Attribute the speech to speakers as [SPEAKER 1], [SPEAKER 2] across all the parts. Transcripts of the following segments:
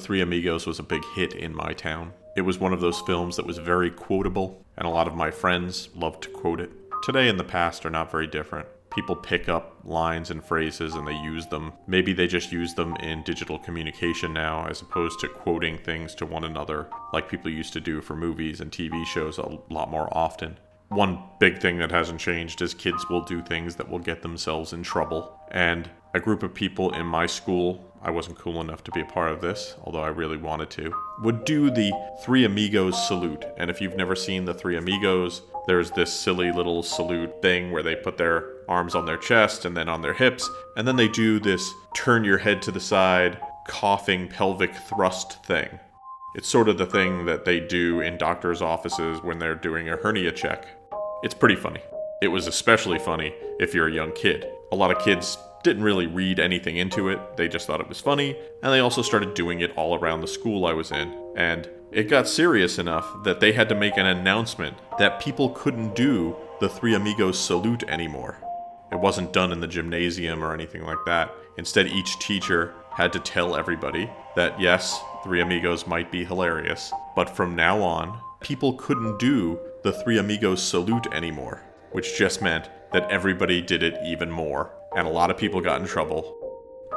[SPEAKER 1] Three Amigos was a big hit in my town. It was one of those films that was very quotable, and a lot of my friends loved to quote it. Today and the past are not very different. People pick up lines and phrases and they use them. Maybe they just use them in digital communication now as opposed to quoting things to one another like people used to do for movies and TV shows a lot more often. One big thing that hasn't changed is kids will do things that will get themselves in trouble. And a group of people in my school, I wasn't cool enough to be a part of this, although I really wanted to, would do the Three Amigos salute. And if you've never seen the Three Amigos, there's this silly little salute thing where they put their arms on their chest and then on their hips, and then they do this turn your head to the side, coughing pelvic thrust thing. It's sort of the thing that they do in doctors' offices when they're doing a hernia check. It's pretty funny. It was especially funny if you're a young kid. A lot of kids didn't really read anything into it, they just thought it was funny, and they also started doing it all around the school I was in. And it got serious enough that they had to make an announcement that people couldn't do the Three Amigos salute anymore. It wasn't done in the gymnasium or anything like that. Instead, each teacher had to tell everybody that yes, Three Amigos might be hilarious, but from now on, people couldn't do the Three Amigos salute anymore, which just meant that everybody did it even more, and a lot of people got in trouble.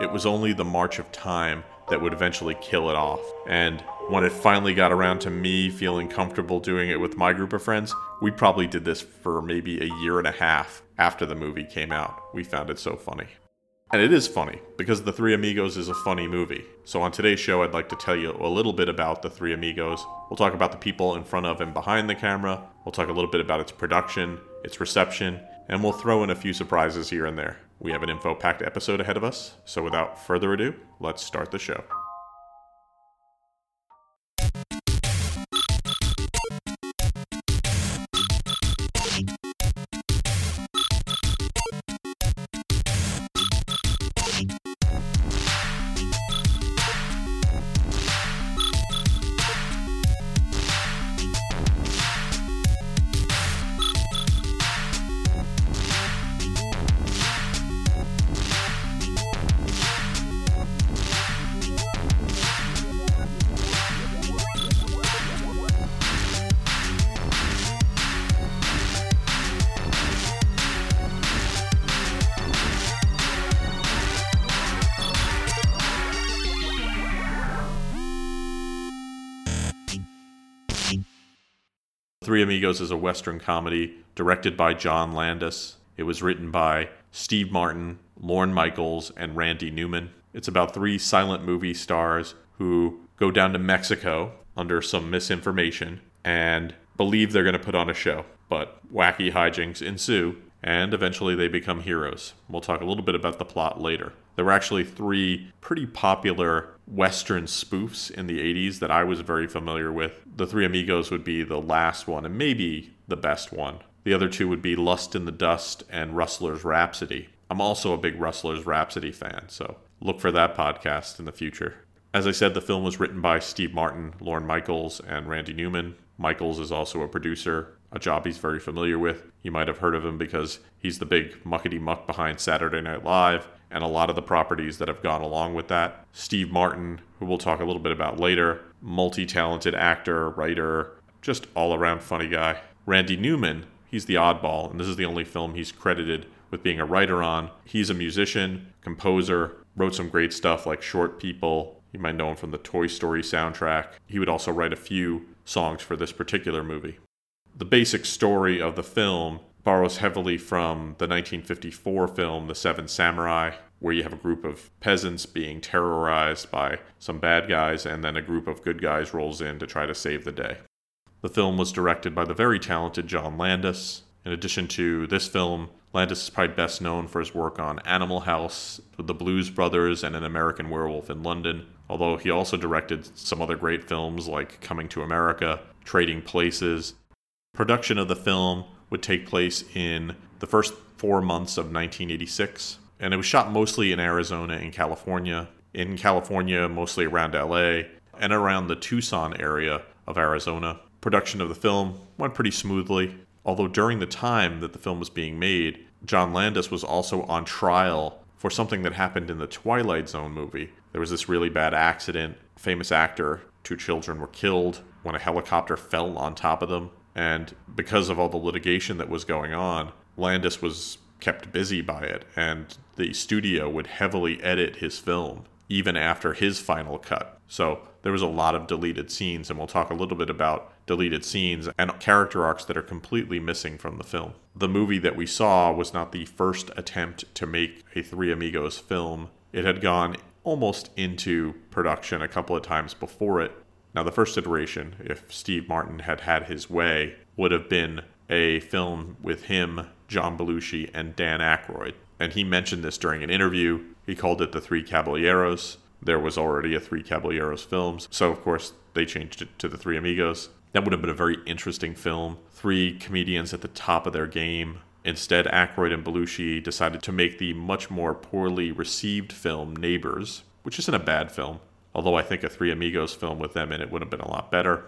[SPEAKER 1] It was only the march of time that would eventually kill it off. And when it finally got around to me feeling comfortable doing it with my group of friends, we probably did this for maybe a year and a half after the movie came out. We found it so funny. And it is funny, because The Three Amigos is a funny movie. So on today's show, I'd like to tell you a little bit about The Three Amigos. We'll talk about the people in front of and behind the camera. We'll talk a little bit about its production, its reception, and we'll throw in a few surprises here and there. We have an info packed episode ahead of us, so without further ado, let's start the show. Three Amigos is a Western comedy directed by John Landis. It was written by Steve Martin, Lorne Michaels, and Randy Newman. It's about three silent movie stars who go down to Mexico under some misinformation and believe they're going to put on a show. But wacky hijinks ensue, and eventually they become heroes. We'll talk a little bit about the plot later. There were actually three pretty popular Western spoofs in the 80s that I was very familiar with. The Three Amigos would be the last one, and maybe the best one. The other two would be Lust in the Dust and Rustler's Rhapsody. I'm also a big Rustler's Rhapsody fan, so look for that podcast in the future. As I said, the film was written by Steve Martin, Lorne Michaels, and Randy Newman. Michaels is also a producer, a job he's very familiar with. You might have heard of him because he's the big muckety muck behind Saturday Night Live and a lot of the properties that have gone along with that. Steve Martin, who we'll talk a little bit about later, multi talented actor, writer, just all around funny guy. Randy Newman, he's the oddball, and this is the only film he's credited with being a writer on. He's a musician, composer, wrote some great stuff like Short People. You might know him from the Toy Story soundtrack. He would also write a few songs for this particular movie. The basic story of the film borrows heavily from the 1954 film The Seven Samurai, where you have a group of peasants being terrorized by some bad guys, and then a group of good guys rolls in to try to save the day. The film was directed by the very talented John Landis. In addition to this film, Landis is probably best known for his work on Animal House, The Blues Brothers, and An American Werewolf in London, although he also directed some other great films like Coming to America, Trading Places. Production of the film would take place in the first four months of 1986, and it was shot mostly in Arizona and California. In California, mostly around LA, and around the Tucson area of Arizona. Production of the film went pretty smoothly, although during the time that the film was being made, John Landis was also on trial for something that happened in the Twilight Zone movie. There was this really bad accident. Famous actor, two children were killed when a helicopter fell on top of them. And because of all the litigation that was going on, Landis was kept busy by it, and the studio would heavily edit his film even after his final cut. So there was a lot of deleted scenes, and we'll talk a little bit about deleted scenes and character arcs that are completely missing from the film. The movie that we saw was not the first attempt to make a Three Amigos film, it had gone almost into production a couple of times before it. Now, the first iteration, if Steve Martin had had his way, would have been a film with him, John Belushi, and Dan Aykroyd. And he mentioned this during an interview. He called it The Three Caballeros. There was already a Three Caballeros films, so of course they changed it to The Three Amigos. That would have been a very interesting film. Three comedians at the top of their game. Instead, Aykroyd and Belushi decided to make the much more poorly received film Neighbors, which isn't a bad film, although I think a Three Amigos film with them in it would have been a lot better.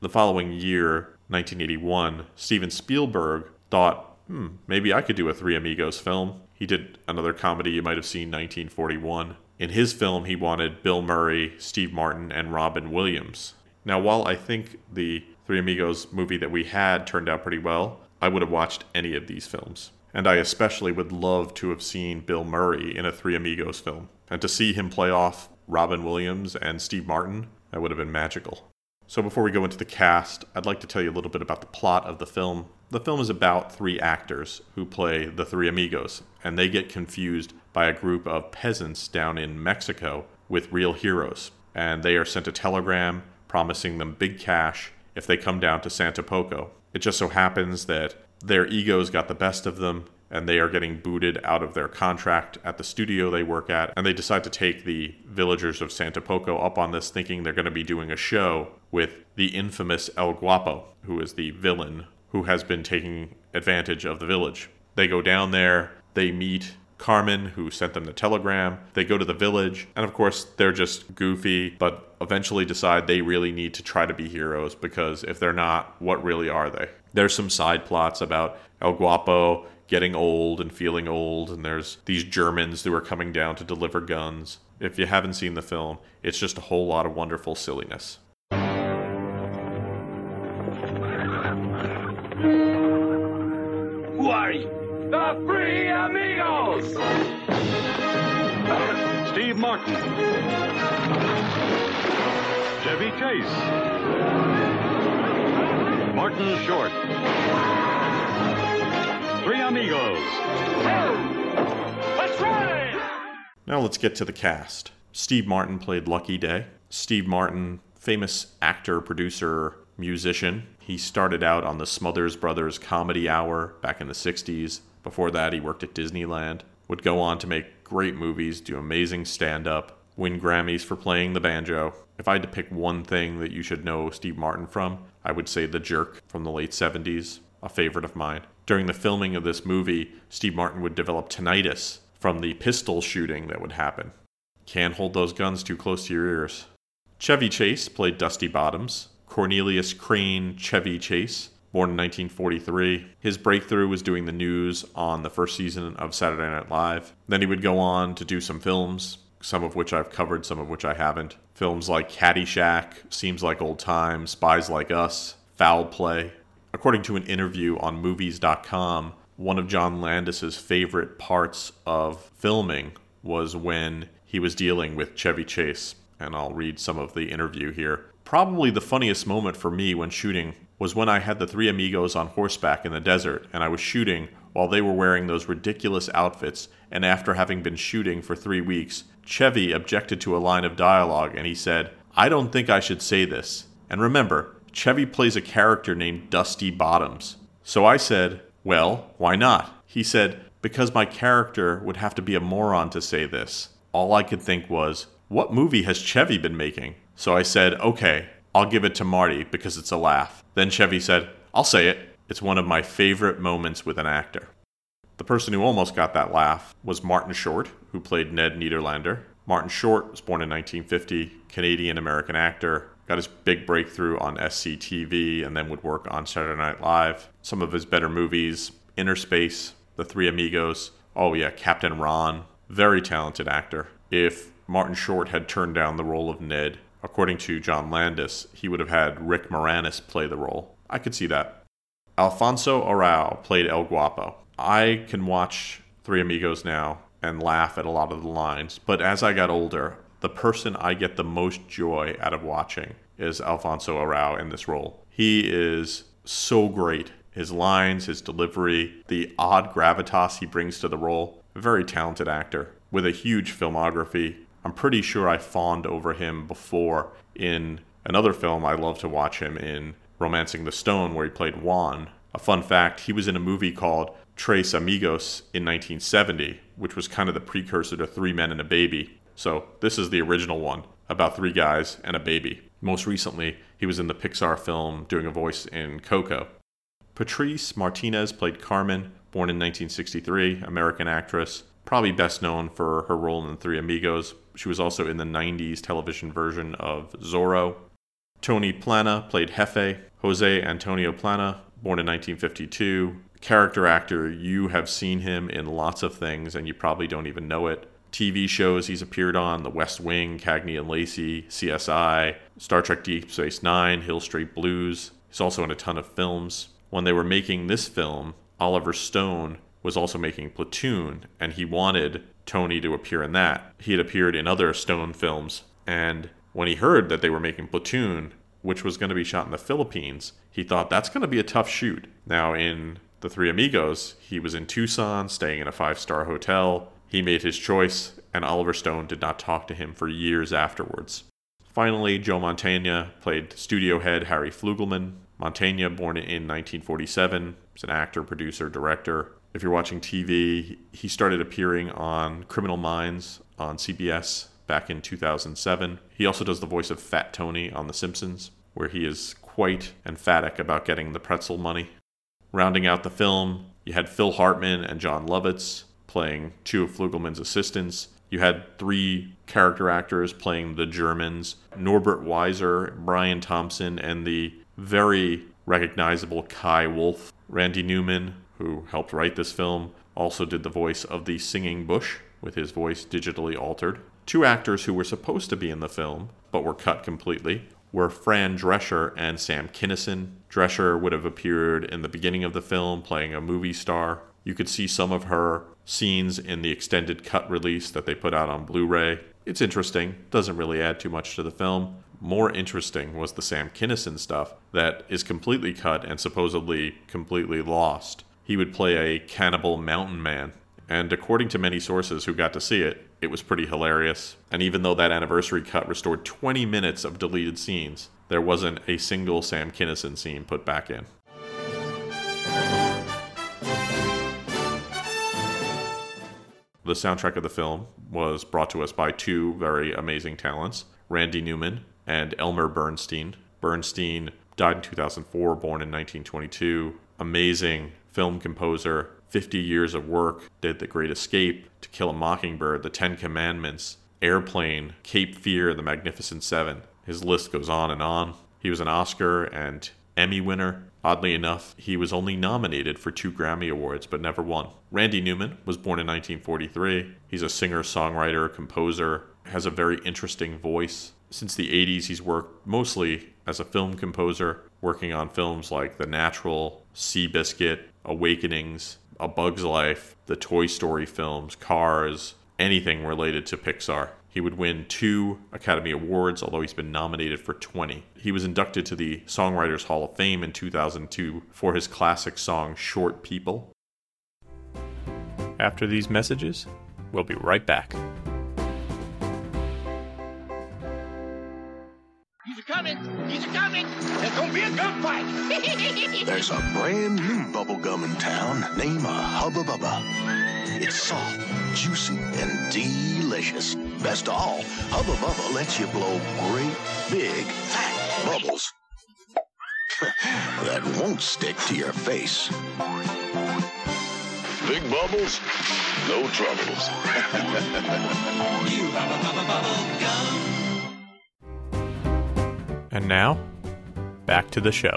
[SPEAKER 1] The following year, 1981, Steven Spielberg thought, hmm, maybe I could do a Three Amigos film. He did another comedy you might have seen, 1941. In his film, he wanted Bill Murray, Steve Martin, and Robin Williams. Now, while I think the Three Amigos movie that we had turned out pretty well, I would have watched any of these films. And I especially would love to have seen Bill Murray in a Three Amigos film. And to see him play off Robin Williams and Steve Martin, that would have been magical. So before we go into the cast, I'd like to tell you a little bit about the plot of the film. The film is about three actors who play the three amigos, and they get confused by a group of peasants down in Mexico with real heroes. And they are sent a telegram promising them big cash if they come down to Santa Poco. It just so happens that their egos got the best of them and they are getting booted out of their contract at the studio they work at. And they decide to take the villagers of Santa Poco up on this, thinking they're going to be doing a show with the infamous El Guapo, who is the villain who has been taking advantage of the village. They go down there, they meet Carmen, who sent them the telegram. They go to the village, and of course, they're just goofy, but eventually decide they really need to try to be heroes because if they're not, what really are they? There's some side plots about El Guapo getting old and feeling old, and there's these Germans who are coming down to deliver guns. If you haven't seen the film, it's just a whole lot of wonderful silliness.
[SPEAKER 2] Who are you? The Three Amigos!
[SPEAKER 3] Steve Martin. Chevy Chase. Martin Short. Three Amigos.
[SPEAKER 2] Let's ride!
[SPEAKER 1] Now let's get to the cast. Steve Martin played Lucky Day. Steve Martin, famous actor, producer, musician. He started out on the Smothers Brothers Comedy Hour back in the 60s. Before that, he worked at Disneyland. Would go on to make great movies, do amazing stand up, win Grammys for playing the banjo. If I had to pick one thing that you should know Steve Martin from, I would say The Jerk from the late 70s, a favorite of mine. During the filming of this movie, Steve Martin would develop tinnitus from the pistol shooting that would happen. Can't hold those guns too close to your ears. Chevy Chase played Dusty Bottoms. Cornelius Crane Chevy Chase, born in 1943. His breakthrough was doing the news on the first season of Saturday Night Live. Then he would go on to do some films, some of which I've covered, some of which I haven't. Films like Caddyshack, Seems Like Old Times, Spies Like Us, Foul Play. According to an interview on Movies.com, one of John Landis's favorite parts of filming was when he was dealing with Chevy Chase. And I'll read some of the interview here. Probably the funniest moment for me when shooting was when I had the three amigos on horseback in the desert and I was shooting while they were wearing those ridiculous outfits. And after having been shooting for three weeks, Chevy objected to a line of dialogue and he said, I don't think I should say this. And remember, Chevy plays a character named Dusty Bottoms. So I said, Well, why not? He said, because my character would have to be a moron to say this. All I could think was, what movie has Chevy been making? So I said, okay, I'll give it to Marty because it's a laugh. Then Chevy said, I'll say it. It's one of my favorite moments with an actor. The person who almost got that laugh was Martin Short, who played Ned Niederlander. Martin Short was born in 1950, Canadian American actor, got his big breakthrough on SCTV and then would work on Saturday Night Live. Some of his better movies Inner Space, The Three Amigos, oh yeah, Captain Ron. Very talented actor. If Martin Short had turned down the role of Ned, according to John Landis, he would have had Rick Moranis play the role. I could see that. Alfonso Arau played El Guapo. I can watch Three Amigos now and laugh at a lot of the lines, but as I got older, the person I get the most joy out of watching is Alfonso Arau in this role. He is so great. His lines, his delivery, the odd gravitas he brings to the role. A very talented actor with a huge filmography. I'm pretty sure I fawned over him before in another film I love to watch him in, Romancing the Stone, where he played Juan. A fun fact he was in a movie called Tres Amigos in 1970, which was kind of the precursor to Three Men and a Baby. So this is the original one about three guys and a baby. Most recently, he was in the Pixar film doing a voice in Coco. Patrice Martinez played Carmen, born in 1963, American actress, probably best known for her role in The Three Amigos. She was also in the 90s television version of Zorro. Tony Plana played Jefe. Jose Antonio Plana, born in 1952, character actor. You have seen him in lots of things and you probably don't even know it. TV shows he's appeared on The West Wing, Cagney and Lacey, CSI, Star Trek Deep Space Nine, Hill Street Blues. He's also in a ton of films. When they were making this film, Oliver Stone was also making Platoon, and he wanted Tony to appear in that. He had appeared in other Stone films, and when he heard that they were making Platoon, which was going to be shot in the Philippines, he thought that's going to be a tough shoot. Now, in The Three Amigos, he was in Tucson, staying in a five star hotel. He made his choice, and Oliver Stone did not talk to him for years afterwards. Finally, Joe Mantegna played studio head Harry Flugelman. Mantegna, born in 1947, is an actor, producer, director. If you're watching TV, he started appearing on Criminal Minds on CBS back in 2007. He also does the voice of Fat Tony on The Simpsons, where he is quite emphatic about getting the pretzel money. Rounding out the film, you had Phil Hartman and Jon Lovitz playing two of Flugelman's assistants. You had three character actors playing the Germans Norbert Weisser, Brian Thompson, and the very recognizable Kai Wulff. Randy Newman, who helped write this film, also did the voice of the singing bush with his voice digitally altered. Two actors who were supposed to be in the film but were cut completely were Fran Drescher and Sam Kinison. Drescher would have appeared in the beginning of the film playing a movie star. You could see some of her scenes in the extended cut release that they put out on Blu ray. It's interesting, doesn't really add too much to the film. More interesting was the Sam Kinison stuff that is completely cut and supposedly completely lost. He would play a cannibal mountain man, and according to many sources who got to see it, it was pretty hilarious. And even though that anniversary cut restored 20 minutes of deleted scenes, there wasn't a single Sam Kinison scene put back in. The soundtrack of the film was brought to us by two very amazing talents Randy Newman and Elmer Bernstein. Bernstein died in 2004, born in 1922. Amazing film composer, 50 years of work, did The Great Escape, To Kill a Mockingbird, The Ten Commandments, Airplane, Cape Fear, The Magnificent Seven. His list goes on and on. He was an Oscar and Emmy winner. Oddly enough, he was only nominated for two Grammy Awards but never won. Randy Newman was born in 1943. He's a singer, songwriter, composer, has a very interesting voice. Since the 80s, he's worked mostly as a film composer, working on films like The Natural, Seabiscuit, Awakenings, A Bug's Life, the Toy Story films, Cars, anything related to Pixar. He would win two Academy Awards, although he's been nominated for 20. He was inducted to the Songwriters Hall of Fame in 2002 for his classic song Short People.
[SPEAKER 4] After these messages, we'll be right back.
[SPEAKER 5] Gonna be a gunfight.
[SPEAKER 6] There's a brand new bubblegum in town named a Hubba Bubba. It's soft, juicy, and delicious. Best of all, Hubba Bubba lets you blow great, big, fat bubbles that won't stick to your face. Big bubbles, no troubles.
[SPEAKER 4] And now, back to the show.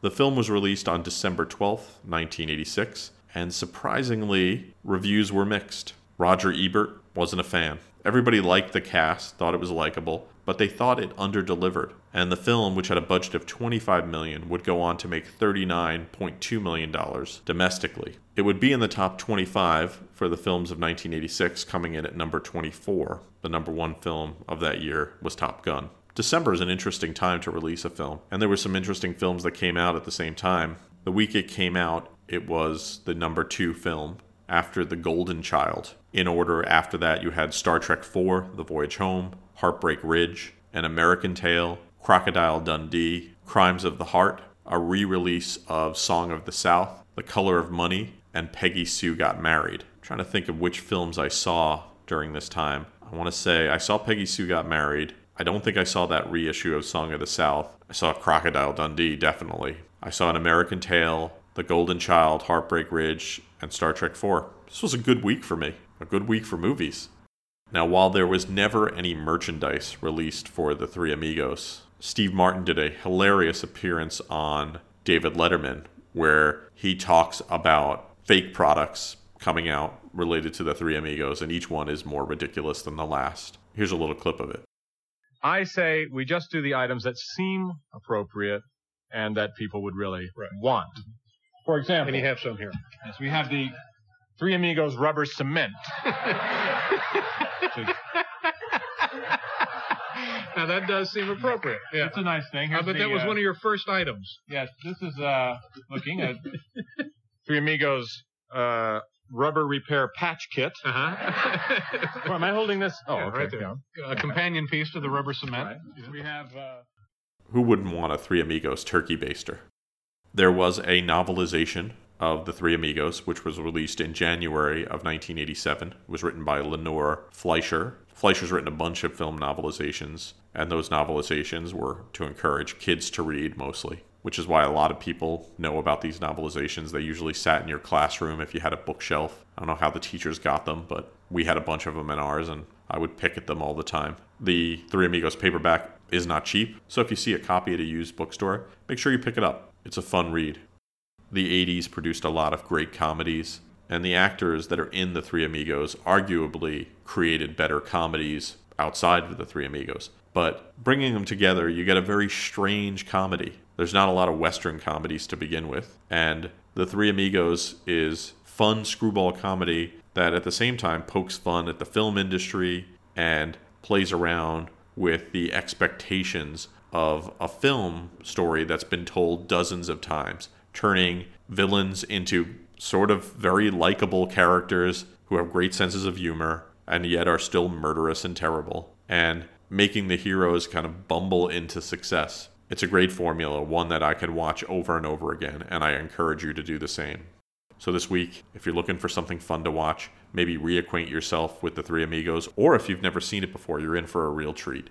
[SPEAKER 1] The film was released on December 12, 1986, and surprisingly, reviews were mixed. Roger Ebert wasn't a fan. Everybody liked the cast, thought it was likable, but they thought it underdelivered. And the film, which had a budget of 25 million, would go on to make 39.2 million dollars domestically. It would be in the top 25 for the films of 1986, coming in at number 24. The number 1 film of that year was Top Gun. December is an interesting time to release a film, and there were some interesting films that came out at the same time. The week it came out, it was the number 2 film after The Golden Child. In order after that, you had Star Trek IV, The Voyage Home, Heartbreak Ridge, An American Tale, Crocodile Dundee, Crimes of the Heart, a re release of Song of the South, The Color of Money, and Peggy Sue Got Married. I'm trying to think of which films I saw during this time. I want to say I saw Peggy Sue Got Married. I don't think I saw that reissue of Song of the South. I saw Crocodile Dundee, definitely. I saw An American Tale, The Golden Child, Heartbreak Ridge, and Star Trek IV. This was a good week for me, a good week for movies. Now, while there was never any merchandise released for the Three Amigos, Steve Martin did a hilarious appearance on David Letterman where he talks about fake products coming out related to the Three Amigos, and each one is more ridiculous than the last. Here's a little clip of it.
[SPEAKER 7] I say we just do the items that seem appropriate and that people would really want. For example,
[SPEAKER 8] And you have some here.
[SPEAKER 7] yes, we have the Three Amigos rubber cement.
[SPEAKER 8] Now that does seem appropriate. Yeah.
[SPEAKER 7] It's a nice thing.
[SPEAKER 8] Uh,
[SPEAKER 7] Here's
[SPEAKER 8] but that was
[SPEAKER 7] uh,
[SPEAKER 8] one of your first items.
[SPEAKER 7] Yes, this is uh looking at Three Amigos uh rubber repair patch kit.
[SPEAKER 8] Uh-huh.
[SPEAKER 7] Well, am I holding this? Oh,
[SPEAKER 8] Yeah,
[SPEAKER 7] okay.
[SPEAKER 8] right there.
[SPEAKER 7] yeah.
[SPEAKER 8] A companion piece to the rubber cement.
[SPEAKER 7] Right. We have uh
[SPEAKER 1] Who wouldn't want a Three Amigos turkey baster? There was a novelization of The Three Amigos, which was released in January of 1987. It was written by Lenore Fleischer. Fleischer's written a bunch of film novelizations, and those novelizations were to encourage kids to read mostly, which is why a lot of people know about these novelizations. They usually sat in your classroom if you had a bookshelf. I don't know how the teachers got them, but we had a bunch of them in ours, and I would pick at them all the time. The Three Amigos paperback is not cheap, so if you see a copy at a used bookstore, make sure you pick it up. It's a fun read. The 80s produced a lot of great comedies, and the actors that are in The Three Amigos arguably created better comedies outside of The Three Amigos. But bringing them together, you get a very strange comedy. There's not a lot of Western comedies to begin with, and The Three Amigos is fun screwball comedy that at the same time pokes fun at the film industry and plays around with the expectations of a film story that's been told dozens of times, turning villains into sort of very likable characters who have great senses of humor and yet are still murderous and terrible, and making the heroes kind of bumble into success. It's a great formula, one that I could watch over and over again, and I encourage you to do the same. So, this week, if you're looking for something fun to watch, maybe reacquaint yourself with the Three Amigos, or if you've never seen it before, you're in for a real treat.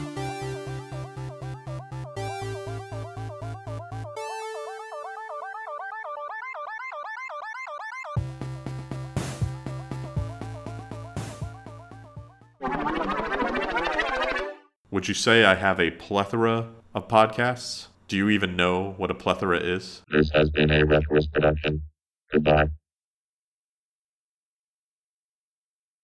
[SPEAKER 1] Would you say I have a plethora of podcasts? Do you even know what a plethora is?
[SPEAKER 9] This has been a Retroist production. Goodbye.